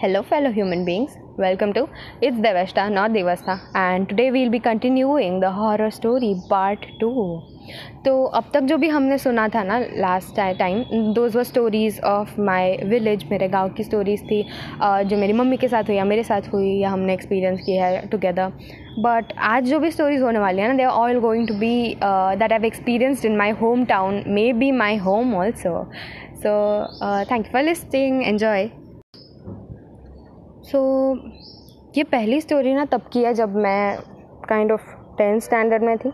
Hello, fellow human beings. Welcome to It's Devashta, not Devasta, and today we'll be continuing the horror story part two तो अब तक जो भी हमने सुना था ना last time those were stories of my village मेरे गाँव की स्टोरीज़ थी जो मेरी मम्मी के साथ हुई या मेरे साथ हुई या हमने एक्सपीरियंस किया है टुगेदर बट आज जो भी स्टोरीज होने वाली है ना they are all going to be that have experienced in my home town maybe my home also so thank you for listing enjoy so so, ये पहली स्टोरी ना तब की है जब मैं काइंड ऑफ़ टेंथ स्टैंडर्ड में थी।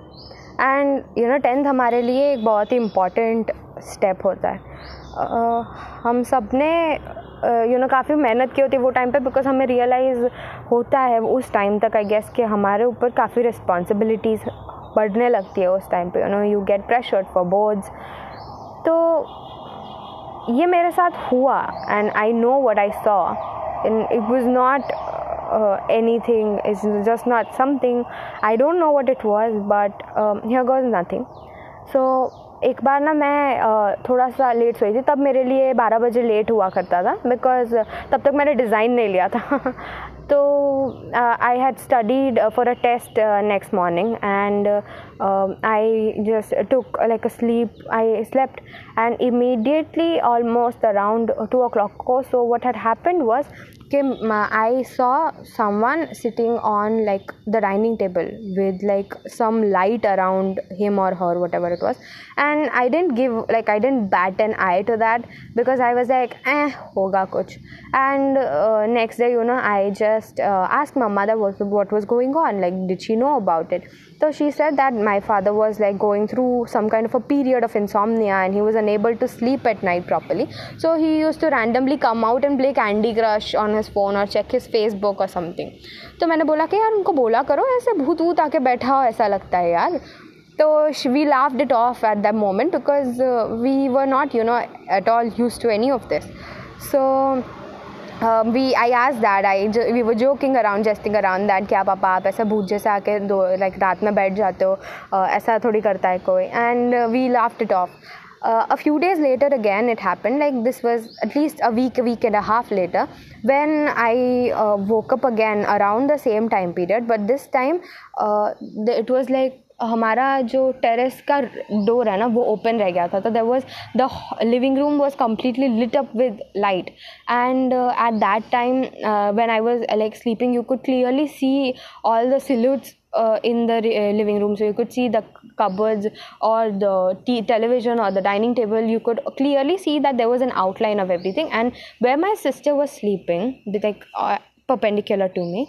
एंड यू नो टेंथ हमारे लिए एक बहुत ही इंपॉर्टेंट स्टेप होता है। uh, हम सबने यू नो काफ़ी मेहनत की होती है वो टाइम पे बिकॉज़ हमें रियलाइज़ होता है उस टाइम तक आई गेस कि हमारे ऊपर काफ़ी रिस्पॉन्सिबिलिटीज़ बढ़ने लगती है उस टाइम पे। You know you get pressured for boards तो ये मेरे साथ हुआ and I know what I saw and it was not uh, anything it's just not something i don't know what it was but um, here goes nothing so एक बार ना मैं uh, थोड़ा सा लेट सोई थी तब मेरे लिए बारह बजे लेट हुआ करता था बिकॉज तब तक मैंने डिज़ाइन नहीं लिया था तो I had studied for a test next morning and I just took like a sleep I slept and immediately almost around two o'clock को so what had happened was I saw someone sitting on like the dining table with like some light around him or her, whatever it was. And I didn't give like I didn't bat an eye to that because I was like, eh, hoga kuch. And uh, next day, you know, I just uh, asked my mother what, what was going on. Like, did she know about it? So she said that my father was like going through some kind of a period of insomnia and he was unable to sleep at night properly. So he used to randomly come out and play Candy Crush on his phone or check his Facebook or something. तो मैंने बोला कि यार उनको बोला करो ऐसे भूत वूत आके बैठा हो ऐसा लगता है यार तो we laughed it off at that moment because we were not you know at all used to any of this so we I as that I we were joking around jesting around that क्या पापा आप ऐसा भूत जैसे आके दो like रात में बैठ जाते हो uh, ऐसा थोड़ी करता है कोई and we laughed it off uh, a few days later again it happened like this was at least a week a week and a half later when i uh, woke up again around the same time period but this time uh, it was like हमारा जो terrace का door है ना वो open रह गया था तो there was the living room was completely lit up with light and at that time when I was like sleeping you could clearly see all the सिल्यूट्स uh, in the uh, living room so you could see the cupboards or the t- television or the dining table you could clearly see that there was an outline of everything and where my sister was sleeping like uh, perpendicular to me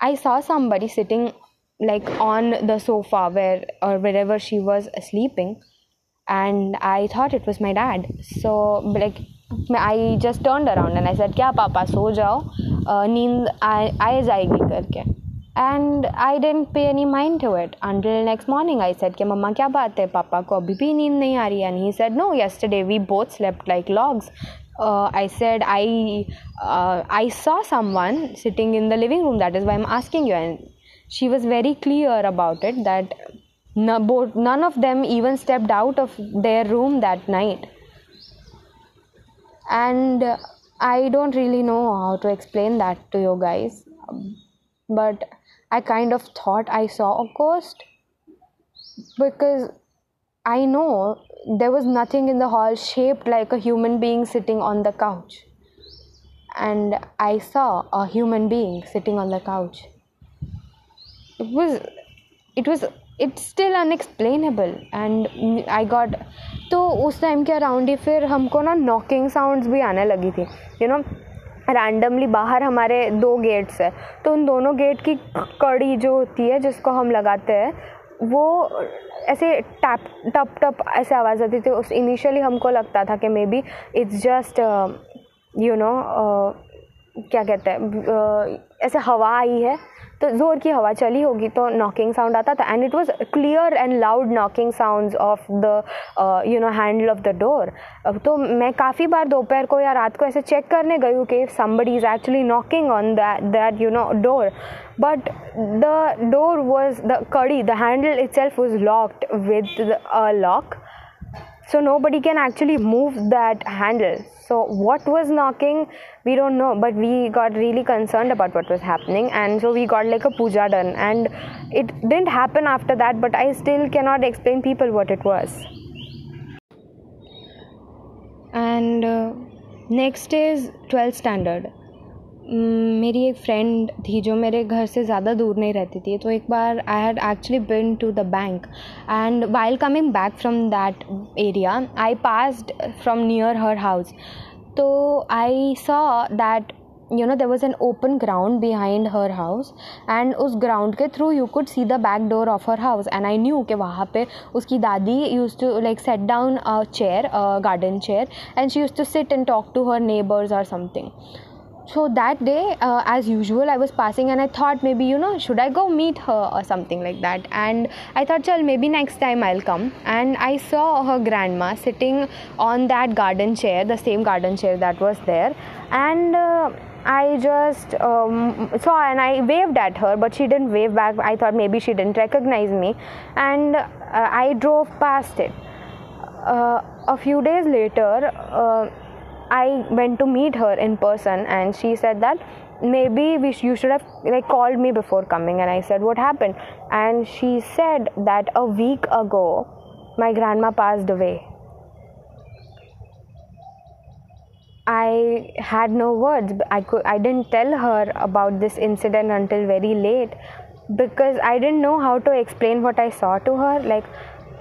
i saw somebody sitting like on the sofa where or wherever she was sleeping and i thought it was my dad so like I just turned around and I said क्या पापा सो जाओ नींद आए जाएगी करके and I dent पे any mind to it until next morning I said कि मम्मा क्या बात है पापा को अभी भी नींद नहीं आ रही and he said no yesterday we both slept like logs I said I uh, I saw someone sitting in the living room. That is why I'm asking you. she was very clear about it that none of them even stepped out of their room that night. And I don't really know how to explain that to you guys, but I kind of thought I saw a ghost because I know there was nothing in the hall shaped like a human being sitting on the couch. And I saw a human being sitting on the couch. It was, it was, it's still unexplainable. And I got, तो उस time के around ही फिर हमको ना knocking sounds भी आने लगी थी यू नो रैंडमली बाहर हमारे दो गेट्स है तो उन दोनों गेट की कड़ी जो होती है जिसको हम लगाते हैं वो ऐसे टैप टप टप ऐसे आवाज़ आती थी उस इनिशियली हमको लगता था कि maybe it's just you know क्या कहते हैं ऐसे हवा आई है तो ज़ोर की हवा चली होगी तो नॉकिंग साउंड आता था and it was clear and loud knocking sound of the you know handle of the door तो मैं काफ़ी बार दोपहर को या रात को ऐसे चेक करने गई हूँ कि somebody is actually knocking on that you know door the door was the कड़ी the handle itself was locked with a lock so nobody can actually move that handle. So what was knocking we don't know but we got really concerned about what was happening. And so we got like a puja done. And it didn't happen after that but i still cannot explain people what it was. And uh, next is 12th standard मेरी एक friend थी जो मेरे घर से ज़्यादा दूर नहीं रहती थी तो एक बार I had actually been to the bank and while coming back from that area I passed from near her house तो I saw that you know there was an open ground behind her house and उस ground के through you could see the back door of her house and I knew कि वहाँ पे उसकी दादी used to like set down a chair garden chair and she used to sit and talk to her neighbours और something so that day uh, as usual i was passing and i thought maybe you know should i go meet her or something like that and i thought well maybe next time i'll come and i saw her grandma sitting on that garden chair the same garden chair that was there and uh, I just um, saw and I waved at her, but she didn't wave back. I thought maybe she didn't recognize me, and uh, I drove past it. Uh, a few days later, uh, I went to meet her in person and she said that maybe we sh- you should have like called me before coming. And I said what happened? And she said that a week ago my grandma passed away. I had no words. I could I didn't tell her about this incident until very late because I didn't know how to explain what I saw to her. Like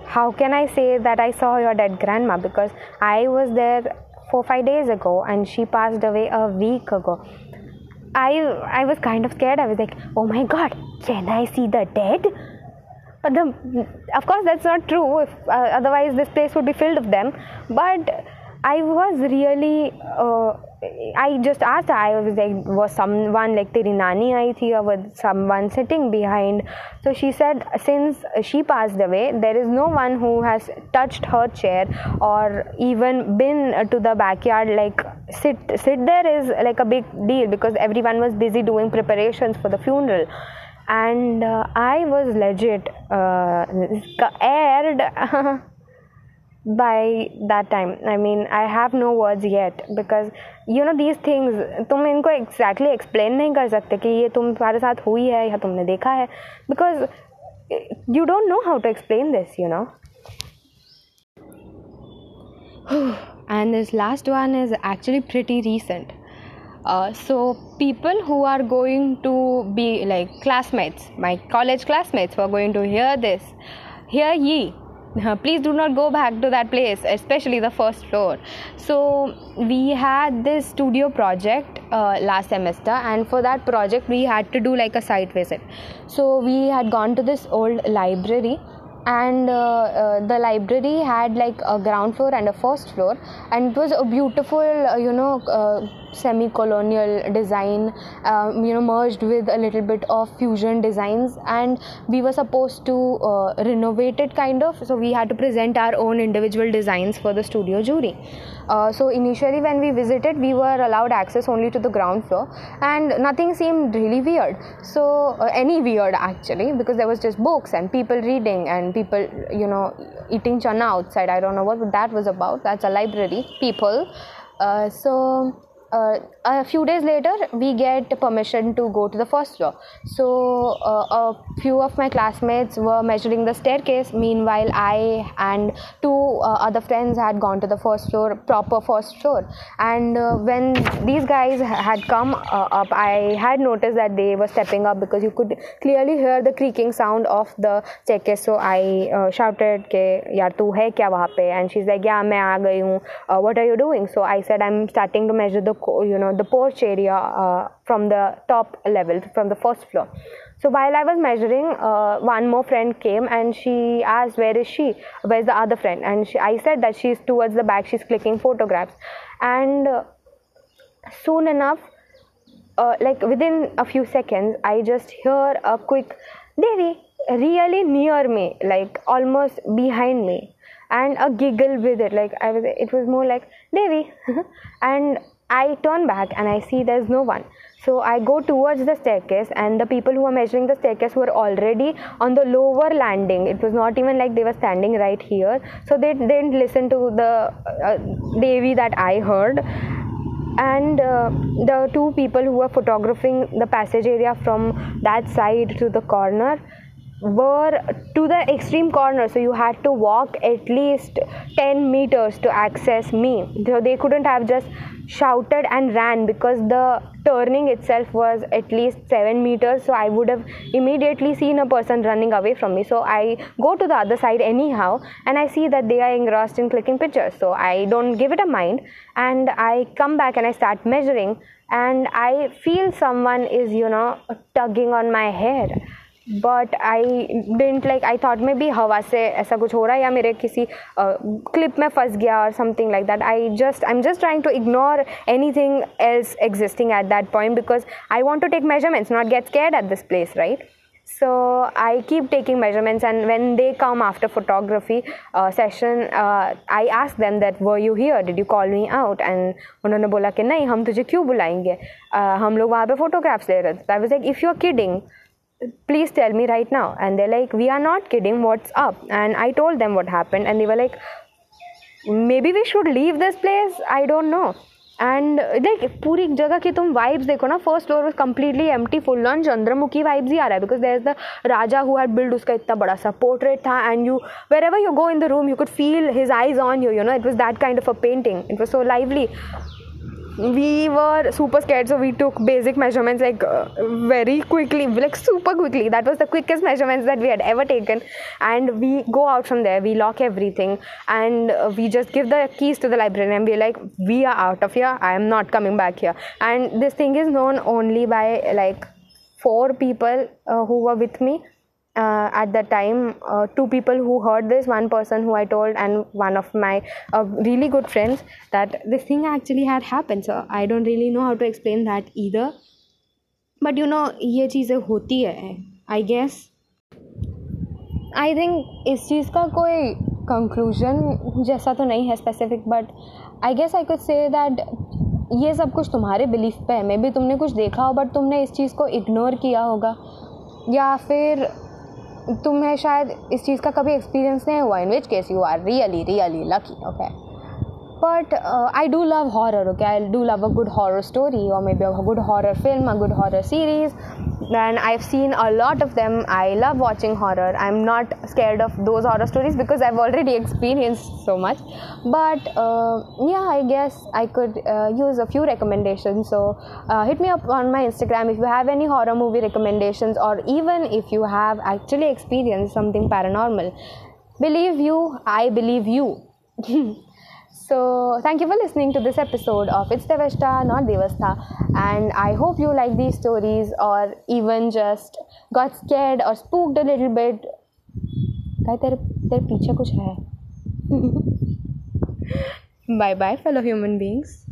how can I say that I saw your dead grandma? Because I was there four five days ago and she passed away a week ago. I i was kind of scared. I was like oh my god can i see the dead? But the, of course that's not true. If, uh, otherwise this place would be filled with them. But i was really uh, I just asked I was like was someone like teri nani aayi thi or was someone sitting behind? So she said since she passed away there is no one who has touched her chair or even been to the backyard like sit sit there is like a big deal because everyone was busy doing preparations for the funeral. And uh, I was legit uh, scared by that time i mean i have no words yet because you know these things तुम इनको exactly explain नहीं कर सकते कि ये तुम्हारे साथ हुई है या तुमने देखा है because you don't know how to explain this you know and this last one is actually pretty recent uh, so people who are going to be like classmates my college classmates who are going to hear this hear ye please do not go back to that place especially the first floor. So we had this studio project uh, last semester and for that project we had to do like a site visit. So we had gone to this old library and uh, uh, the library had like a ground floor and a first floor and it was a beautiful uh, you know uh, semi-colonial design um, you know merged with a little bit of fusion designs. And we were supposed to uh, renovate it kind of. So we had to present our own individual designs for the studio jury. Uh, so initially when we visited we were allowed access only to the ground floor. And nothing seemed really weird. So uh, any weird actually because there was just books and people reading and people you know eating chana outside. I don't know what that was about. That's a library people. Uh, so uh, a few days later we get permission to go to the first floor. So uh, a few of my classmates were measuring the staircase. Meanwhile i and two uh, other friends had gone to the first floor proper first floor. And uh, when these guys had come uh, up i had noticed that they were stepping up because you could clearly hear the creaking sound of the staircase. So i shouted ke yaar tu hai kya pe? And she's like yeah main aa gayi what are you doing? So i said i'm starting to measure the you know the porch area uh, from the top level from the first floor. So while i was measuring uh, one more friend came and she asked where is she? Where's the other friend? And she, i said that she's towards the back she's clicking photographs. And uh, soon enough uh, like within a few seconds i just hear a quick devi really near me like almost behind me. And a giggle with it like i was it was more like devi and I turn back and I see there's no one. So I go towards the staircase, and the people who were measuring the staircase were already on the lower landing. It was not even like they were standing right here. So they didn't listen to the uh, Devi that I heard. And uh, the two people who were photographing the passage area from that side to the corner were to the extreme corner so you had to walk at least 10 meters to access me. So they couldn't have just shouted and ran because the turning itself was at least 7 meters so i would have immediately seen a person running away from me. So i go to the other side anyhow and i see that they are engrossed in clicking pictures. So i don't give it a mind and i come back and i start measuring and i feel someone is you know tugging on my hair but I didn't like I thought में भी हवा से ऐसा कुछ हो रहा है या मेरे किसी क्लिप uh, में फंस गया और something like that I just I am just trying to ignore anything else existing at that point because I want to take measurements not get care at this place right so i keep taking measurements and when they come after photography uh, session uh, i ask them that were you here? Did you call me out? And उन्होंने बोला कि नहीं हम तुझे क्यों बुलाएँगे? Uh, हम लोग वहाँ पे फोटोग्राफ्स ले रहे थे। I was like if you are kidding please tell me right now and they're like we are not kidding what's up and i told them what happened and they were like maybe we should leave this place i don't know and देख पूरी जगह की तुम vibes देखो ना first floor was completely empty full on Chandramukhi vibes ही आ रहा है because there is the Raja who had build उसका इतना बड़ा सा पोर्ट्रेट था and you where ever you go in the room you could feel his eyes on you you know it was that kind of a painting it was so lively we were super scared so we took basic measurements like uh, very quickly like super quickly. That was the quickest measurements that we had ever taken. And we go out from there we lock everything and uh, we just give the keys to the librarian and we're like we are out of here. I am not coming back here. And this thing is known only by like four people uh, who were with me uh, at that time uh, two people who heard this one person who i told and one of my uh, really good friends that this thing actually had happened so i don't really know how to explain that either but you know ये चीज़ें होती है आई guess I think इस चीज़ का कोई conclusion जैसा तो नहीं है specific but I guess I could say that ये सब कुछ तुम्हारे बिलीफ पे है मे बी तुमने कुछ देखा हो बट तुमने इस चीज़ को इग्नोर किया होगा या फिर तुम्हें शायद इस चीज़ का कभी एक्सपीरियंस नहीं हुआ in which case you are really really lucky okay but I do love horror okay I do love a good horror story और maybe a good horror film a good horror series And I've seen a lot of them. I love watching horror. I'm not scared of those horror stories because I've already experienced so much. But uh, yeah, I guess I could uh, use a few recommendations. So uh, hit me up on my Instagram if you have any horror movie recommendations or even if you have actually experienced something paranormal. Believe you, I believe you. So, thank you for listening to this episode of It's Devashta, not Devastha. And I hope you like these stories or even just got scared or spooked a little bit. Guy, तेरे तेरे पीछे कुछ है. bye bye, fellow human beings.